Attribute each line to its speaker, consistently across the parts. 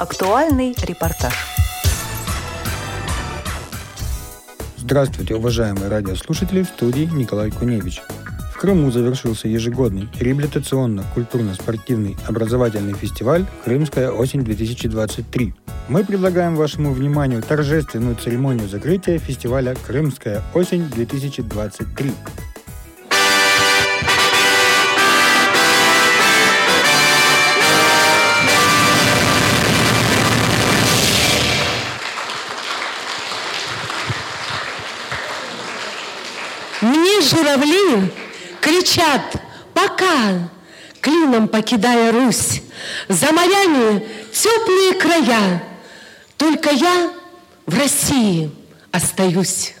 Speaker 1: Актуальный репортаж.
Speaker 2: Здравствуйте, уважаемые радиослушатели, в студии Николай Куневич. В Крыму завершился ежегодный реабилитационно-культурно-спортивный образовательный фестиваль «Крымская осень-2023». Мы предлагаем вашему вниманию торжественную церемонию закрытия фестиваля «Крымская осень-2023».
Speaker 3: Журавли кричат «Пока!» Клином покидая Русь, За морями теплые края. Только я в России остаюсь.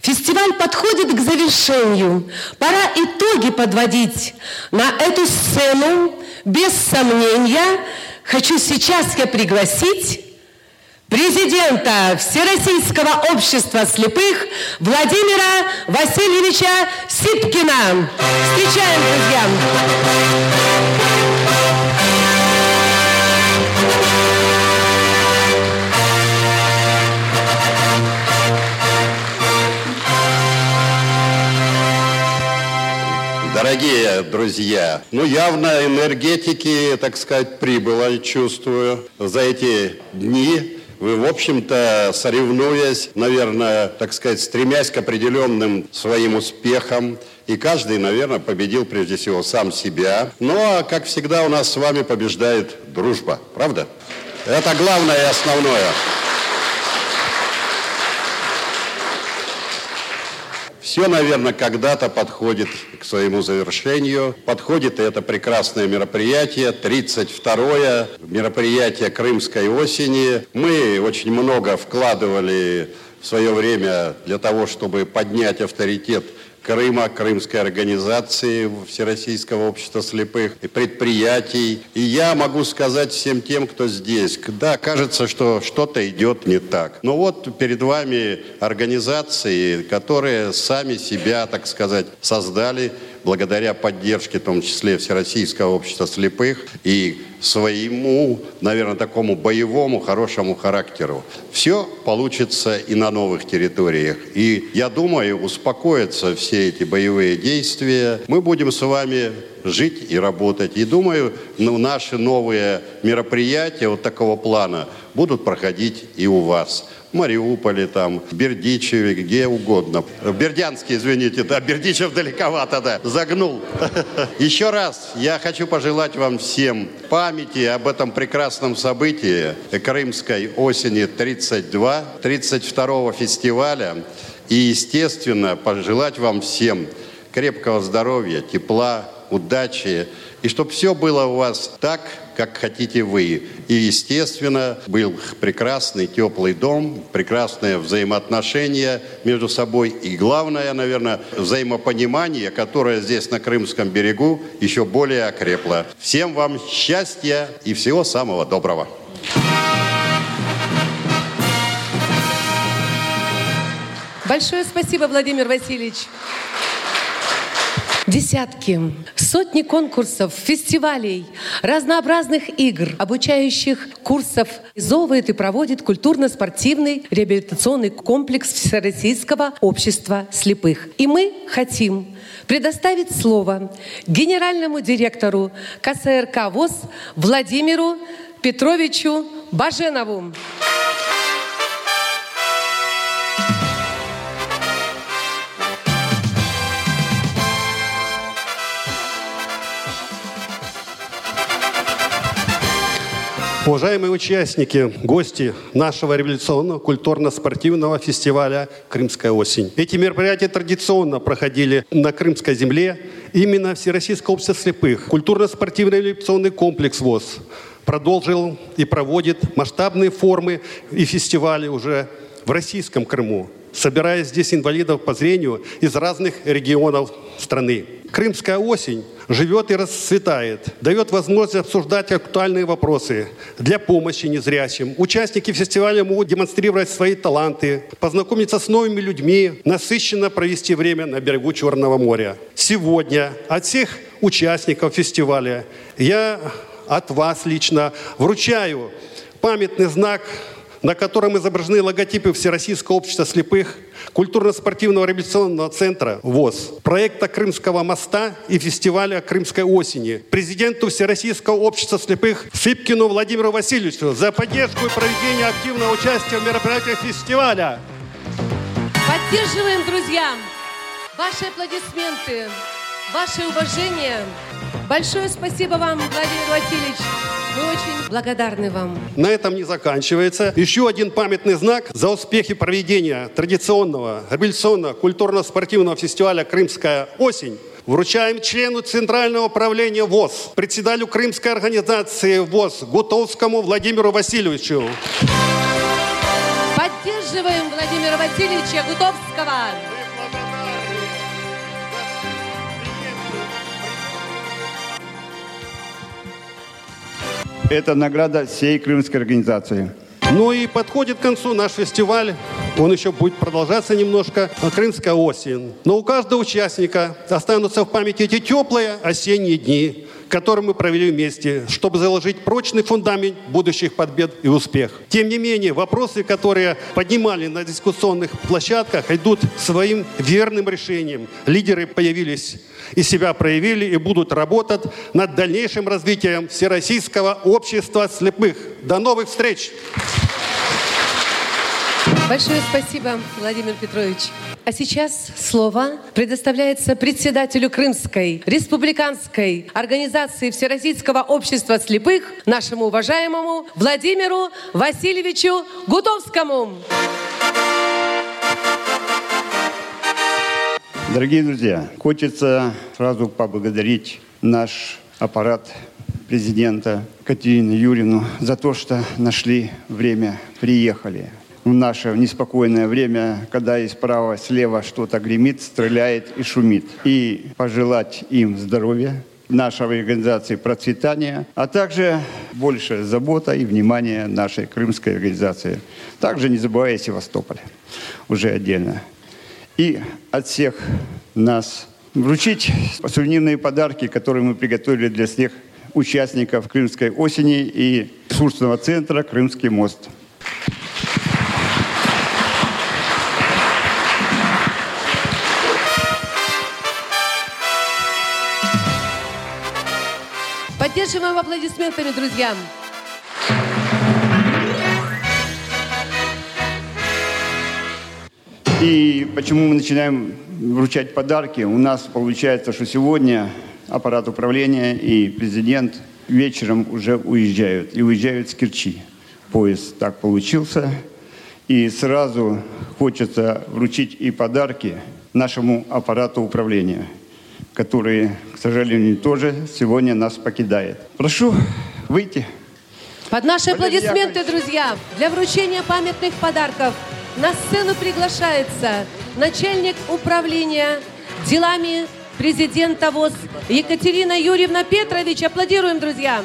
Speaker 3: Фестиваль подходит к завершению. Пора итоги подводить. На эту сцену, без сомнения, хочу сейчас я пригласить президента Всероссийского общества слепых Владимира Васильевича Сипкина. Встречаем, друзья!
Speaker 4: Дорогие друзья, ну явно энергетики, так сказать, прибыло, чувствую. За эти дни вы, в общем-то, соревнуясь, наверное, так сказать, стремясь к определенным своим успехам, и каждый, наверное, победил прежде всего сам себя. Ну, а, как всегда, у нас с вами побеждает дружба. Правда? Это главное и основное. Все, наверное, когда-то подходит к своему завершению. Подходит и это прекрасное мероприятие, 32-е мероприятие Крымской осени. Мы очень много вкладывали в свое время для того, чтобы поднять авторитет Крыма, Крымской организации Всероссийского общества слепых, предприятий. И я могу сказать всем тем, кто здесь, да, кажется, что что-то идет не так. Но вот перед вами организации, которые сами себя, так сказать, создали благодаря поддержке, в том числе Всероссийского общества слепых и своему, наверное, такому боевому, хорошему характеру. Все получится и на новых территориях. И я думаю, успокоятся все эти боевые действия. Мы будем с вами жить и работать. И думаю, ну, наши новые мероприятия вот такого плана будут проходить и у вас. Мариуполе, там, Бердичеве, где угодно. В Бердянске, извините, да, Бердичев далековато, да, загнул. Еще раз я хочу пожелать вам всем памяти об этом прекрасном событии Крымской осени 32, 32 фестиваля. И, естественно, пожелать вам всем крепкого здоровья, тепла, удачи, и чтобы все было у вас так, как хотите вы. И, естественно, был прекрасный теплый дом, прекрасные взаимоотношения между собой. И главное, наверное, взаимопонимание, которое здесь на Крымском берегу еще более окрепло. Всем вам счастья и всего самого доброго.
Speaker 3: Большое спасибо, Владимир Васильевич. Десятки, сотни конкурсов, фестивалей, разнообразных игр, обучающих курсов организовывает и проводит культурно-спортивный реабилитационный комплекс Всероссийского общества слепых. И мы хотим предоставить слово генеральному директору КСРК ВОЗ Владимиру Петровичу Баженову.
Speaker 5: Уважаемые участники, гости нашего революционного культурно-спортивного фестиваля «Крымская осень». Эти мероприятия традиционно проходили на Крымской земле именно Всероссийское общество слепых. Культурно-спортивный революционный комплекс ВОЗ продолжил и проводит масштабные формы и фестивали уже в российском Крыму, собирая здесь инвалидов по зрению из разных регионов страны. Крымская осень живет и расцветает, дает возможность обсуждать актуальные вопросы для помощи незрячим. Участники фестиваля могут демонстрировать свои таланты, познакомиться с новыми людьми, насыщенно провести время на берегу Черного моря. Сегодня от всех участников фестиваля я от вас лично вручаю памятный знак на котором изображены логотипы Всероссийского общества слепых, культурно-спортивного реабилитационного центра ВОЗ, проекта Крымского моста и фестиваля Крымской осени, президенту Всероссийского общества слепых Сыпкину Владимиру Васильевичу за поддержку и проведение активного участия в мероприятиях фестиваля.
Speaker 3: Поддерживаем, друзья, ваши аплодисменты, ваше уважение. Большое спасибо вам, Владимир Васильевич. Мы очень благодарны вам.
Speaker 5: На этом не заканчивается. Еще один памятный знак за успехи проведения традиционного реабилитационного культурно-спортивного фестиваля «Крымская осень» вручаем члену Центрального управления ВОЗ, председателю Крымской организации ВОЗ Гутовскому Владимиру Васильевичу.
Speaker 3: Поддерживаем Владимира Васильевича Гутовского.
Speaker 1: Это награда всей крымской организации.
Speaker 5: Ну и подходит к концу наш фестиваль. Он еще будет продолжаться немножко. Крымская осень. Но у каждого участника останутся в памяти эти теплые осенние дни, которые мы провели вместе, чтобы заложить прочный фундамент будущих побед и успех. Тем не менее, вопросы, которые поднимали на дискуссионных площадках, идут своим верным решением. Лидеры появились и себя проявили и будут работать над дальнейшим развитием Всероссийского общества слепых. До новых встреч!
Speaker 3: Большое спасибо, Владимир Петрович. А сейчас слово предоставляется председателю Крымской республиканской организации Всероссийского общества слепых, нашему уважаемому Владимиру Васильевичу Гудовскому.
Speaker 1: Дорогие друзья, хочется сразу поблагодарить наш аппарат президента Катерину Юрину за то, что нашли время, приехали в наше неспокойное время, когда и справа, слева что-то гремит, стреляет и шумит. И пожелать им здоровья, нашей организации процветания, а также больше забота и внимания нашей крымской организации. Также не забывая Севастополь уже отдельно. И от всех нас вручить сувенирные подарки, которые мы приготовили для всех участников Крымской осени и ресурсного центра «Крымский мост».
Speaker 3: Поддерживаем аплодисментами, друзья.
Speaker 1: И почему мы начинаем вручать подарки? У нас получается, что сегодня аппарат управления и президент вечером уже уезжают. И уезжают с Керчи. Поезд так получился. И сразу хочется вручить и подарки нашему аппарату управления – который, к сожалению, тоже сегодня нас покидает. Прошу выйти.
Speaker 3: Под наши аплодисменты, друзья, для вручения памятных подарков на сцену приглашается начальник управления делами президента ВОЗ Екатерина Юрьевна Петрович. Аплодируем, друзья.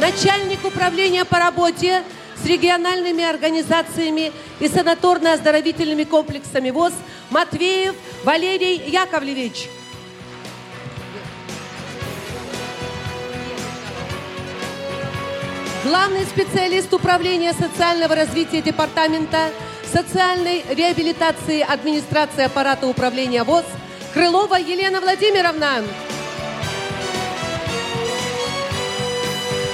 Speaker 3: Начальник управления по работе с региональными организациями и санаторно-оздоровительными комплексами ВОЗ Матвеев Валерий Яковлевич. Главный специалист Управления социального развития Департамента социальной реабилитации администрации аппарата управления ВОЗ Крылова Елена Владимировна.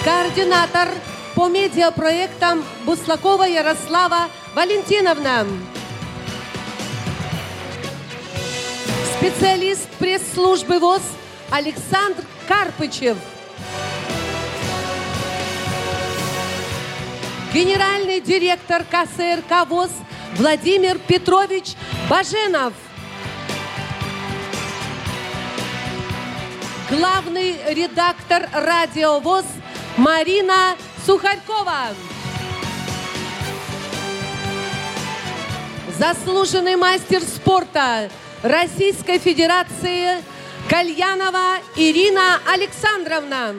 Speaker 3: Координатор по медиапроектам Буслакова Ярослава Валентиновна. Специалист пресс-службы ВОЗ Александр Карпычев. Генеральный директор КСРК ВОЗ Владимир Петрович Баженов. Главный редактор радио ВОЗ Марина Сухарькова. Заслуженный мастер спорта Российской Федерации Кальянова Ирина Александровна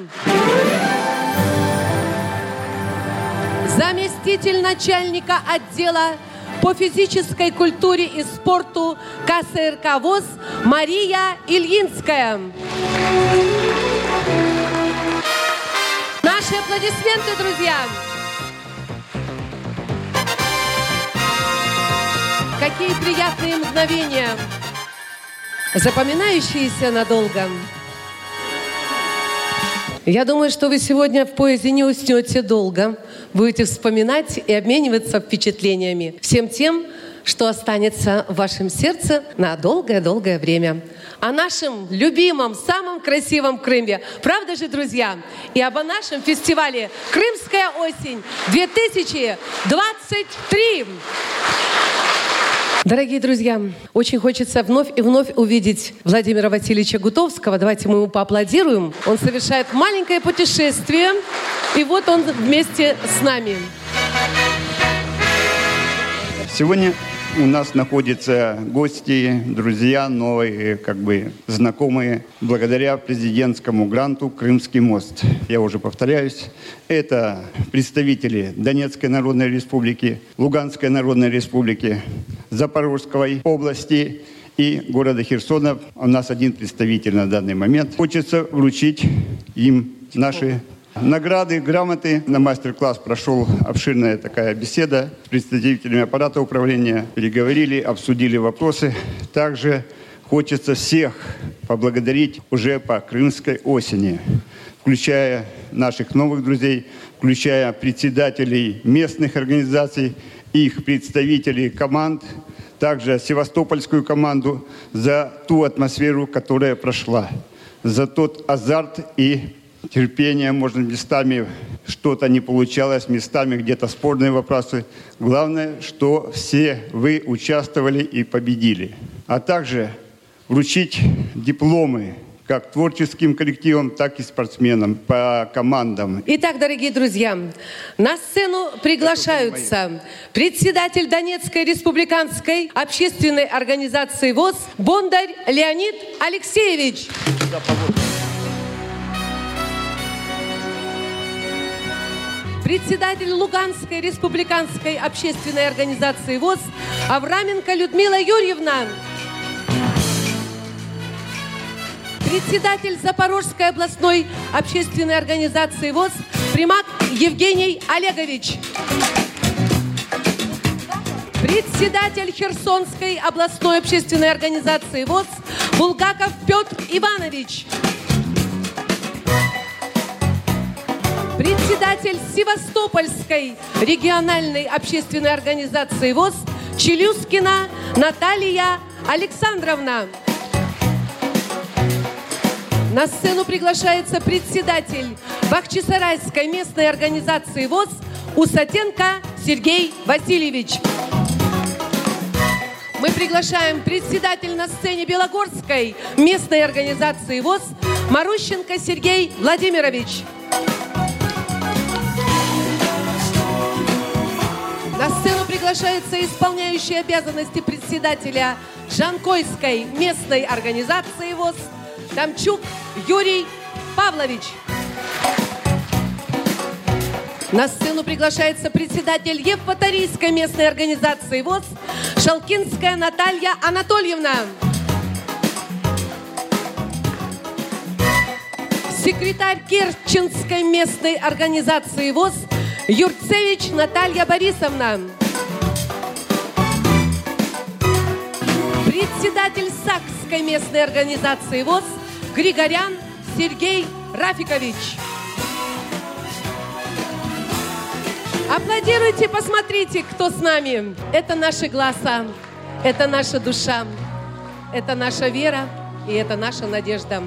Speaker 3: заместитель начальника отдела по физической культуре и спорту КСРК ВОЗ Мария Ильинская. Наши аплодисменты, друзья! Какие приятные мгновения, запоминающиеся надолго. Я думаю, что вы сегодня в поезде не уснете долго. Будете вспоминать и обмениваться впечатлениями. Всем тем, что останется в вашем сердце на долгое-долгое время. О нашем любимом, самом красивом Крыме. Правда же, друзья? И об нашем фестивале «Крымская осень 2023». Дорогие друзья, очень хочется вновь и вновь увидеть Владимира Васильевича Гутовского. Давайте мы ему поаплодируем. Он совершает маленькое путешествие, и вот он вместе с нами.
Speaker 1: Сегодня у нас находятся гости, друзья, новые, как бы знакомые, благодаря президентскому гранту «Крымский мост». Я уже повторяюсь, это представители Донецкой Народной Республики, Луганской Народной Республики, Запорожской области и города Херсона. У нас один представитель на данный момент. Хочется вручить им наши Награды, грамоты. На мастер-класс прошел обширная такая беседа с представителями аппарата управления. Переговорили, обсудили вопросы. Также хочется всех поблагодарить уже по крымской осени, включая наших новых друзей, включая председателей местных организаций, их представителей команд, также севастопольскую команду за ту атмосферу, которая прошла, за тот азарт и терпение, может, местами что-то не получалось, местами где-то спорные вопросы. Главное, что все вы участвовали и победили. А также вручить дипломы как творческим коллективам, так и спортсменам по командам.
Speaker 3: Итак, дорогие друзья, на сцену приглашаются председатель Донецкой республиканской общественной организации ВОЗ Бондарь Леонид Алексеевич. Председатель Луганской республиканской общественной организации ВОЗ Авраменко Людмила Юрьевна, председатель Запорожской областной общественной организации ВОЗ Примак Евгений Олегович, председатель Херсонской областной общественной организации ВОЗ Булгаков Петр Иванович, председатель Севастопольской региональной общественной организации ВОЗ Челюскина Наталья Александровна. На сцену приглашается председатель Бахчисарайской местной организации ВОЗ Усатенко Сергей Васильевич. Мы приглашаем председатель на сцене Белогорской местной организации ВОЗ Марущенко Сергей Владимирович. Приглашается исполняющий обязанности председателя Жанкойской местной организации ВОЗ Тамчук Юрий Павлович. На сцену приглашается председатель Евпаторийской местной организации ВОЗ Шалкинская Наталья Анатольевна. Секретарь Керченской местной организации ВОЗ Юрцевич Наталья Борисовна. Председатель Сакской местной организации ВОЗ Григорян Сергей Рафикович. Аплодируйте, посмотрите, кто с нами. Это наши глаза, это наша душа, это наша вера и это наша надежда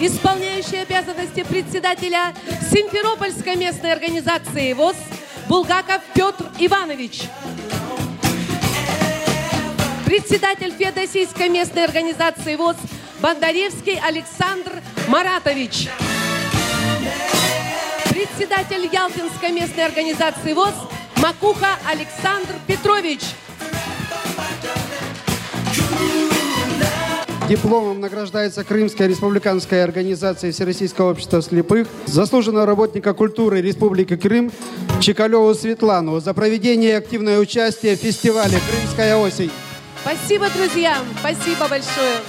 Speaker 3: исполняющий обязанности председателя Симферопольской местной организации ВОЗ Булгаков Петр Иванович. Председатель Феодосийской местной организации ВОЗ Бондаревский Александр Маратович. Председатель Ялтинской местной организации ВОЗ Макуха Александр Петрович.
Speaker 6: Дипломом награждается Крымская республиканская организация Всероссийского общества слепых, заслуженного работника культуры Республики Крым Чекалеву Светлану за проведение и активное участие в фестивале «Крымская осень».
Speaker 3: Спасибо, друзья! Спасибо большое!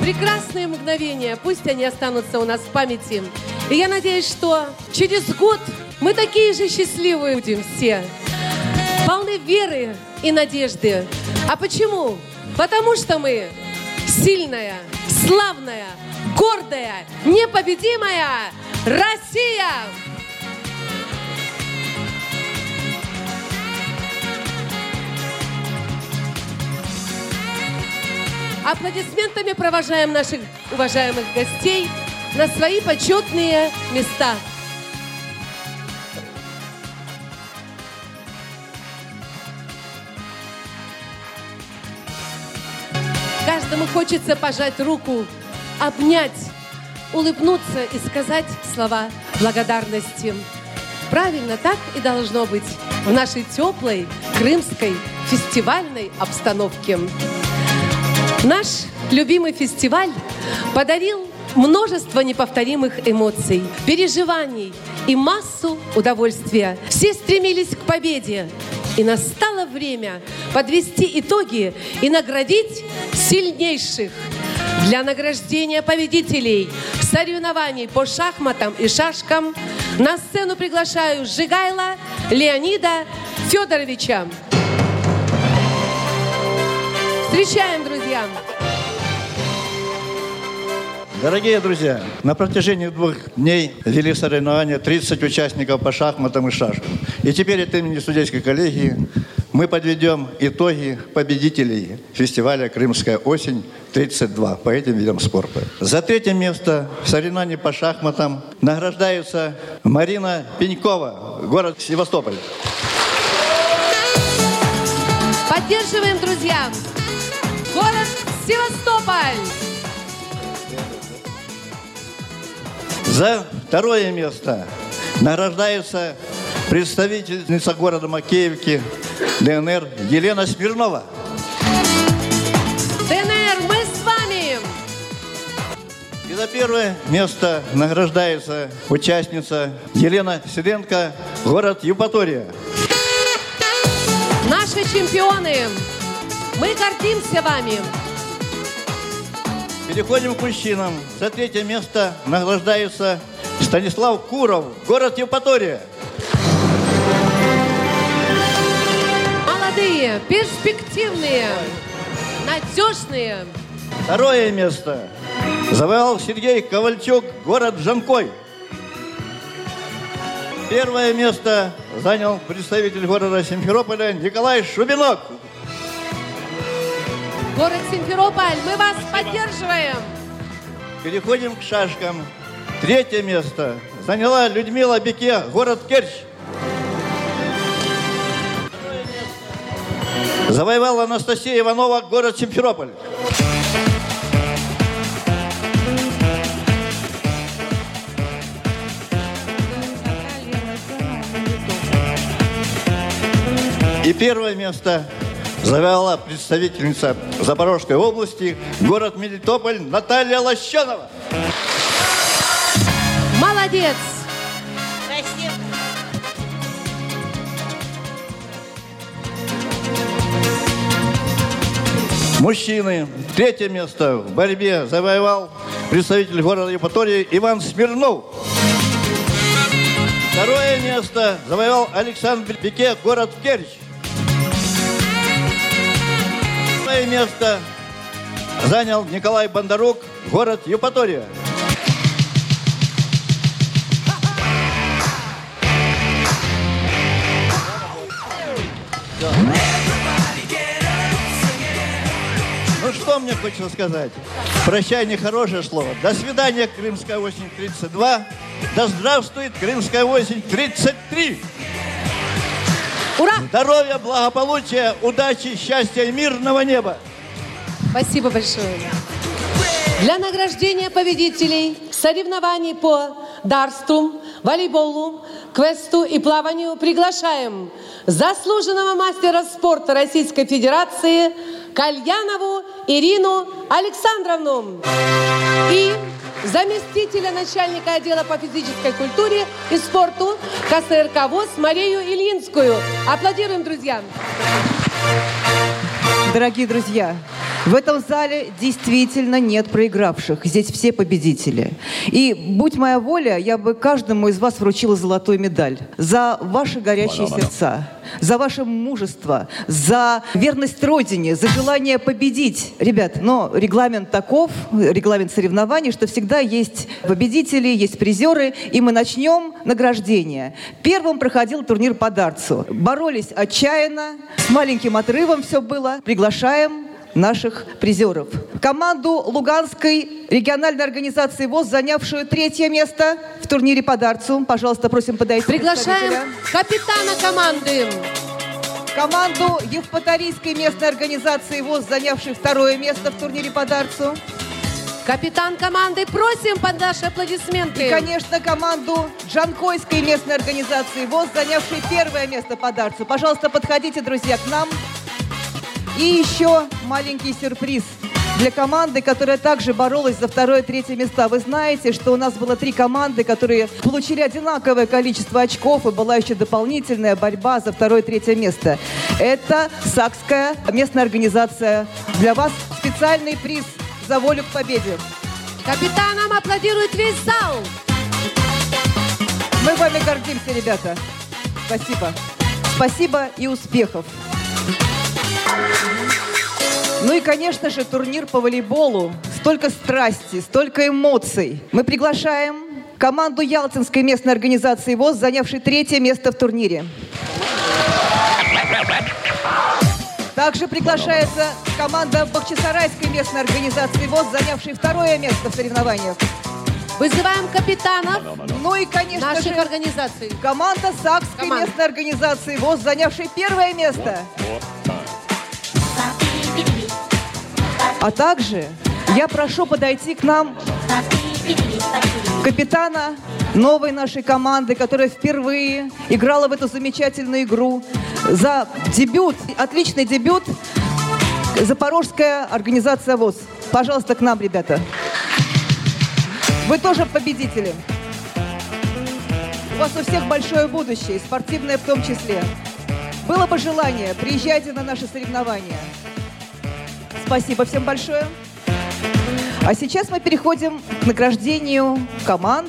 Speaker 3: Прекрасные мгновения, пусть они останутся у нас в памяти. И я надеюсь, что через год мы такие же счастливые будем все. полны веры и надежды. А почему? Потому что мы сильная, славная, гордая, непобедимая Россия! Аплодисментами провожаем наших уважаемых гостей на свои почетные места. Каждому хочется пожать руку, обнять, улыбнуться и сказать слова благодарности. Правильно, так и должно быть в нашей теплой крымской фестивальной обстановке. Наш любимый фестиваль подарил множество неповторимых эмоций, переживаний и массу удовольствия. Все стремились к победе. И настало время подвести итоги и наградить сильнейших. Для награждения победителей соревнований по шахматам и шашкам на сцену приглашаю Жигайла Леонида Федоровича. Встречаем, друзья!
Speaker 7: Дорогие друзья, на протяжении двух дней вели соревнования 30 участников по шахматам и шашкам. И теперь от имени судейской коллегии мы подведем итоги победителей фестиваля «Крымская осень-32» по этим видам спорта. За третье место в соревновании по шахматам награждается Марина Пенькова, город Севастополь.
Speaker 3: Поддерживаем, друзья! Севастополь!
Speaker 7: За второе место награждается представительница города Макеевки ДНР Елена Смирнова.
Speaker 3: ДНР, мы с вами!
Speaker 7: И за первое место награждается участница Елена Сиденко, город Евпатория.
Speaker 3: Наши чемпионы! Мы гордимся вами!
Speaker 7: Переходим к мужчинам. За третье место награждается Станислав Куров, город Евпатория.
Speaker 3: Молодые, перспективные, надежные.
Speaker 7: Второе место завоевал Сергей Ковальчук, город Жанкой. Первое место занял представитель города Симферополя Николай Шубинок.
Speaker 3: Город Симферополь, мы вас поддерживаем.
Speaker 7: Переходим к шашкам. Третье место заняла Людмила Беке, город Керчь. Завоевала Анастасия Иванова, город Симферополь. И первое место завоевала представительница Запорожской области, город Мелитополь Наталья Лощенова.
Speaker 3: Молодец!
Speaker 7: Мужчины. Третье место в борьбе завоевал представитель города Евпатории Иван Смирнов. Второе место завоевал Александр Пике, город Керчь. Первое место занял Николай Бондарук, город Евпатория. Ну что мне хочется сказать? Прощай, нехорошее слово. До свидания, Крымская осень 32. Да здравствует Крымская осень 33.
Speaker 3: Ура!
Speaker 7: Здоровья, благополучия, удачи, счастья и мирного неба.
Speaker 3: Спасибо большое. Для награждения победителей соревнований по дарству, волейболу, квесту и плаванию приглашаем заслуженного мастера спорта Российской Федерации Кальянову Ирину Александровну и заместителя начальника отдела по физической культуре и спорту КСРК ВОЗ Марию Ильинскую. Аплодируем, друзья!
Speaker 8: Дорогие друзья, В этом зале действительно нет проигравших. Здесь все победители. И будь моя воля, я бы каждому из вас вручила золотую медаль за ваши горячие сердца, за ваше мужество, за верность Родине, за желание победить. Ребят, но регламент таков, регламент соревнований, что всегда есть победители, есть призеры, и мы начнем награждение. Первым проходил турнир по дартсу. Боролись отчаянно, с маленьким отрывом все было. Приглашаем наших призеров. Команду Луганской региональной организации ВОЗ, занявшую третье место в турнире по дартсу. Пожалуйста, просим подойти.
Speaker 3: Приглашаем капитана команды.
Speaker 8: Команду Евпаторийской местной организации ВОЗ, занявшей второе место в турнире по дартсу.
Speaker 3: Капитан команды, просим под наши аплодисменты.
Speaker 8: И, конечно, команду Джанкойской местной организации ВОЗ, занявшей первое место по дартсу. Пожалуйста, подходите, друзья, к нам. И еще маленький сюрприз для команды, которая также боролась за второе и третье места. Вы знаете, что у нас было три команды, которые получили одинаковое количество очков, и была еще дополнительная борьба за второе и третье место. Это Сакская местная организация. Для вас специальный приз за волю к победе.
Speaker 3: Капитанам аплодирует весь зал.
Speaker 8: Мы вами гордимся, ребята. Спасибо. Спасибо и успехов. Ну и, конечно же, турнир по волейболу. Столько страсти, столько эмоций. Мы приглашаем команду Ялтинской местной организации ВОЗ, занявшей третье место в турнире. Также приглашается команда Бахчисарайской местной организации ВОЗ, занявшей второе место в соревнованиях.
Speaker 3: Вызываем капитанов
Speaker 8: Ну и, конечно
Speaker 3: наших
Speaker 8: же,
Speaker 3: организаций.
Speaker 8: команда Сакской
Speaker 3: Команда.
Speaker 8: местной организации ВОЗ, занявшей первое место. А также я прошу подойти к нам капитана новой нашей команды, которая впервые играла в эту замечательную игру. За дебют, отличный дебют, Запорожская организация ВОЗ. Пожалуйста, к нам, ребята. Вы тоже победители. У вас у всех большое будущее, спортивное в том числе. Было бы желание, приезжайте на наши соревнования. Спасибо всем большое. А сейчас мы переходим к награждению команд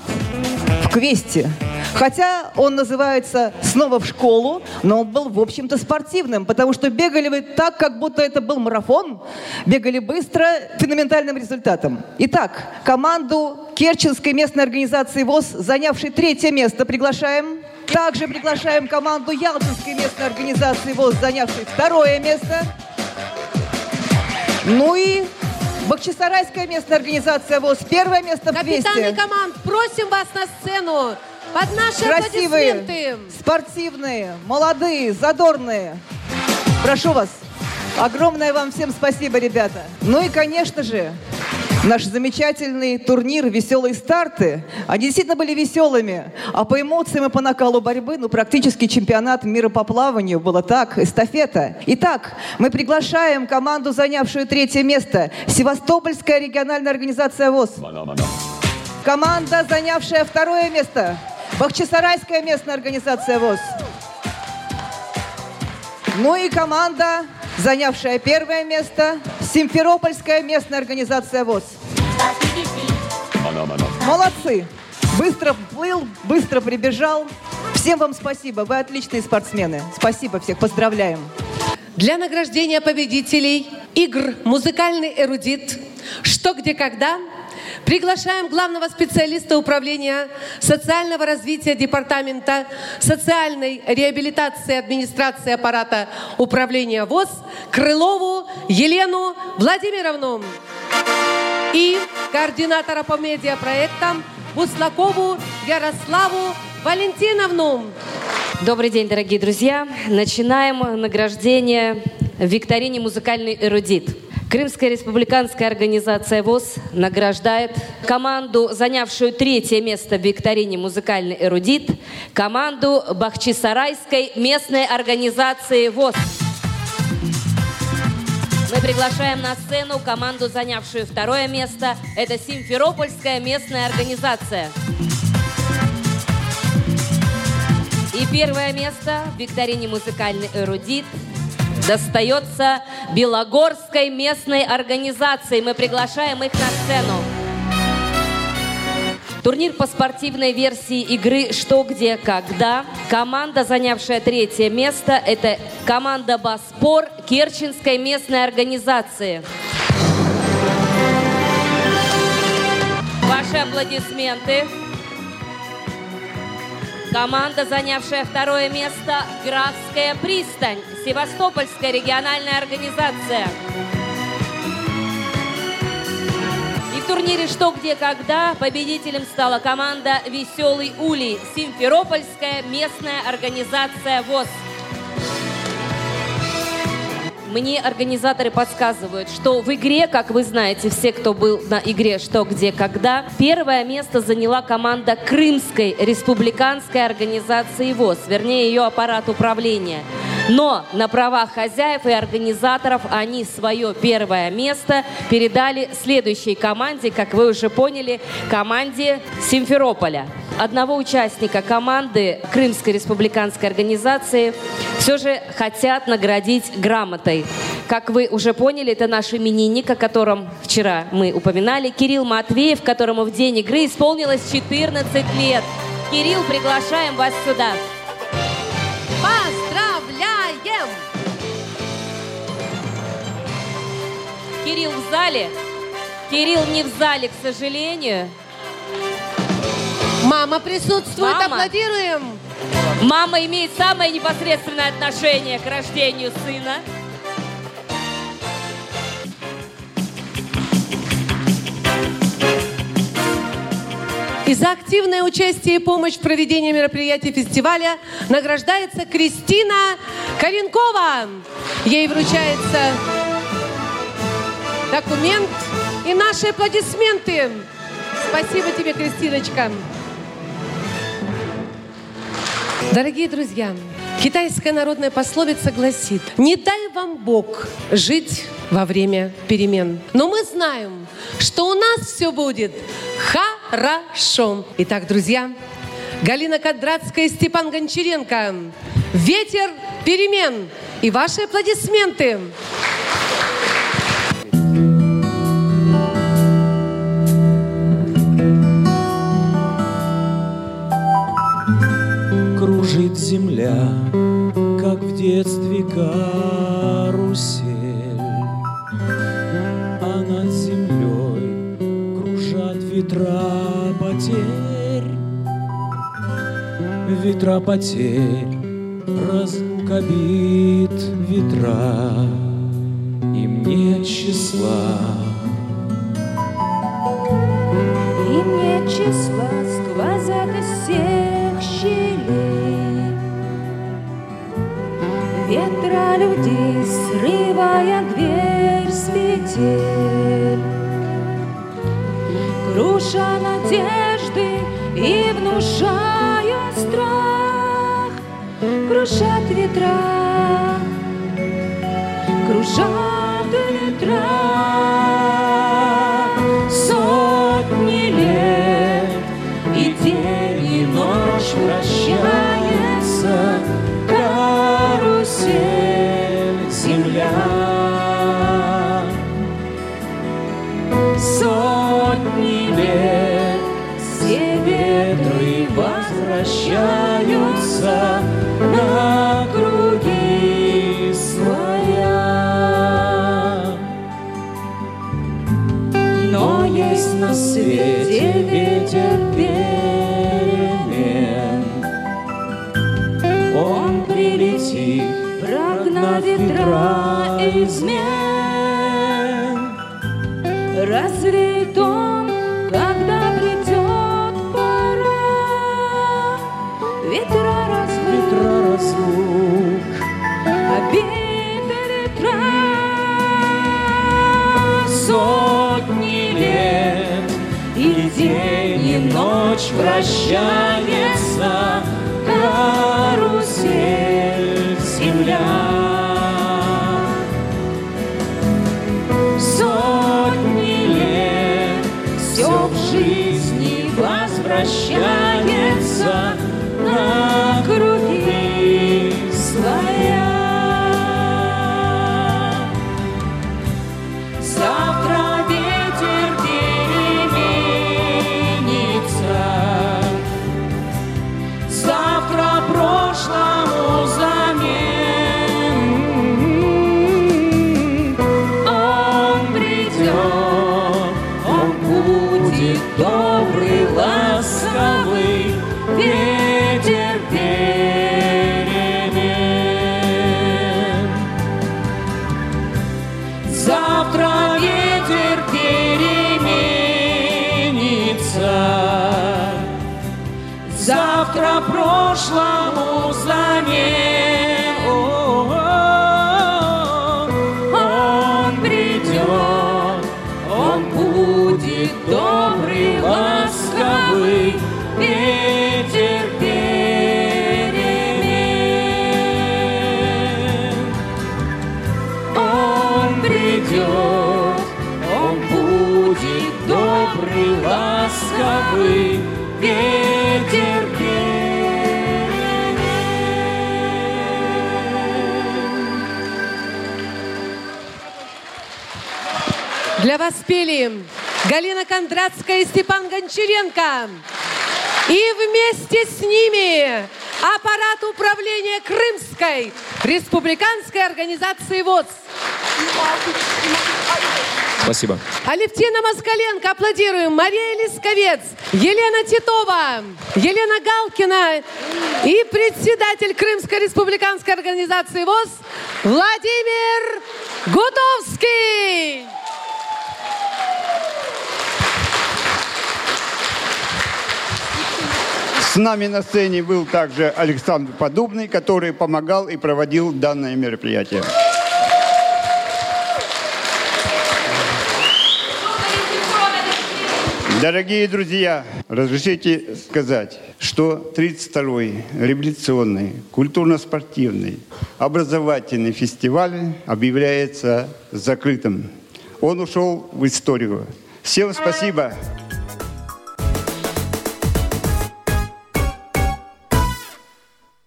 Speaker 8: в квесте. Хотя он называется «Снова в школу», но он был, в общем-то, спортивным, потому что бегали вы так, как будто это был марафон, бегали быстро, фундаментальным результатом. Итак, команду Керченской местной организации ВОЗ, занявшей третье место, приглашаем. Также приглашаем команду Ялтинской местной организации ВОЗ, занявшей второе место. Ну и Бахчисарайская местная организация ВОЗ, первое место в
Speaker 3: Капитаны
Speaker 8: квесте.
Speaker 3: команд, просим вас на сцену. Под наши
Speaker 8: Красивые,
Speaker 3: аплодисменты.
Speaker 8: спортивные, молодые, задорные. Прошу вас. Огромное вам всем спасибо, ребята. Ну и, конечно же, наш замечательный турнир «Веселые старты». Они действительно были веселыми. А по эмоциям и по накалу борьбы, ну, практически чемпионат мира по плаванию было так, эстафета. Итак, мы приглашаем команду, занявшую третье место, Севастопольская региональная организация ВОЗ. Команда, занявшая второе место, Бахчисарайская местная организация ВОЗ. Ну и команда, занявшая первое место, Симферопольская местная организация ВОЗ. Молодцы! Быстро плыл, быстро прибежал. Всем вам спасибо, вы отличные спортсмены. Спасибо всех, поздравляем.
Speaker 3: Для награждения победителей игр «Музыкальный эрудит», «Что, где, когда» приглашаем главного специалиста управления социального развития Департамента социальной реабилитации администрации аппарата управления ВОЗ Крылову Елену Владимировну и координатора по медиапроектам Буслакову Ярославу Валентиновну.
Speaker 9: Добрый день, дорогие друзья. Начинаем награждение викторине «Музыкальный эрудит». Крымская республиканская организация ВОЗ награждает команду, занявшую третье место в викторине «Музыкальный эрудит», команду Бахчисарайской местной организации ВОЗ. Мы приглашаем на сцену команду, занявшую второе место. Это Симферопольская местная организация. И первое место в викторине «Музыкальный эрудит» достается Белогорской местной организации. Мы приглашаем их на сцену. Турнир по спортивной версии игры «Что, где, когда». Команда, занявшая третье место, это команда «Боспор» Керченской местной организации. Ваши аплодисменты. Команда, занявшая второе место, Графская пристань, Севастопольская региональная организация. И в турнире «Что, где, когда» победителем стала команда «Веселый Улей», Симферопольская местная организация ВОЗ. Мне организаторы подсказывают, что в игре, как вы знаете, все, кто был на игре «Что, где, когда», первое место заняла команда Крымской республиканской организации ВОЗ, вернее, ее аппарат управления. Но на правах хозяев и организаторов они свое первое место передали следующей команде, как вы уже поняли, команде Симферополя одного участника команды Крымской республиканской организации все же хотят наградить грамотой. Как вы уже поняли, это наш именинник, о котором вчера мы упоминали, Кирилл Матвеев, которому в день игры исполнилось 14 лет. Кирилл, приглашаем вас сюда.
Speaker 3: Поздравляем!
Speaker 9: Кирилл в зале? Кирилл не в зале, к сожалению.
Speaker 3: Мама присутствует,
Speaker 9: Мама.
Speaker 3: аплодируем.
Speaker 9: Мама имеет самое непосредственное отношение к рождению сына.
Speaker 3: И за активное участие и помощь в проведении мероприятий фестиваля награждается Кристина Коренкова. Ей вручается документ и наши аплодисменты. Спасибо тебе, Кристиночка. Дорогие друзья, китайская народная пословица гласит, не дай вам Бог жить во время перемен. Но мы знаем, что у нас все будет хорошо. Итак, друзья, Галина Кадратская и Степан Гончаренко. Ветер перемен. И ваши аплодисменты.
Speaker 10: Кружит земля, как в детстве карусель, А над землей кружат ветра потерь, Ветра потерь, разлука бит ветра, Им нет числа.
Speaker 11: И нет числа сквозят из всех Ветра людей, срывая дверь с петель. Круша надежды и внушая страх Крушат ветра, кружат Ветра разлук,
Speaker 10: Ветра разлук,
Speaker 11: обиты ветра. Сотни лет и день, и ночь вращается завтра прошлому
Speaker 3: замену. Пели Галина Кондратская и Степан Гончаренко. И вместе с ними аппарат управления Крымской республиканской организации ВОЗ.
Speaker 12: Спасибо.
Speaker 3: Алевтина Москаленко, аплодируем. Мария Лисковец, Елена Титова, Елена Галкина и председатель Крымской республиканской организации ВОЗ Владимир Гутовский.
Speaker 1: С нами на сцене был также Александр Подубный, который помогал и проводил данное мероприятие. Дорогие друзья, разрешите сказать, что 32-й революционный культурно-спортивный образовательный фестиваль объявляется закрытым. Он ушел в историю. Всем спасибо.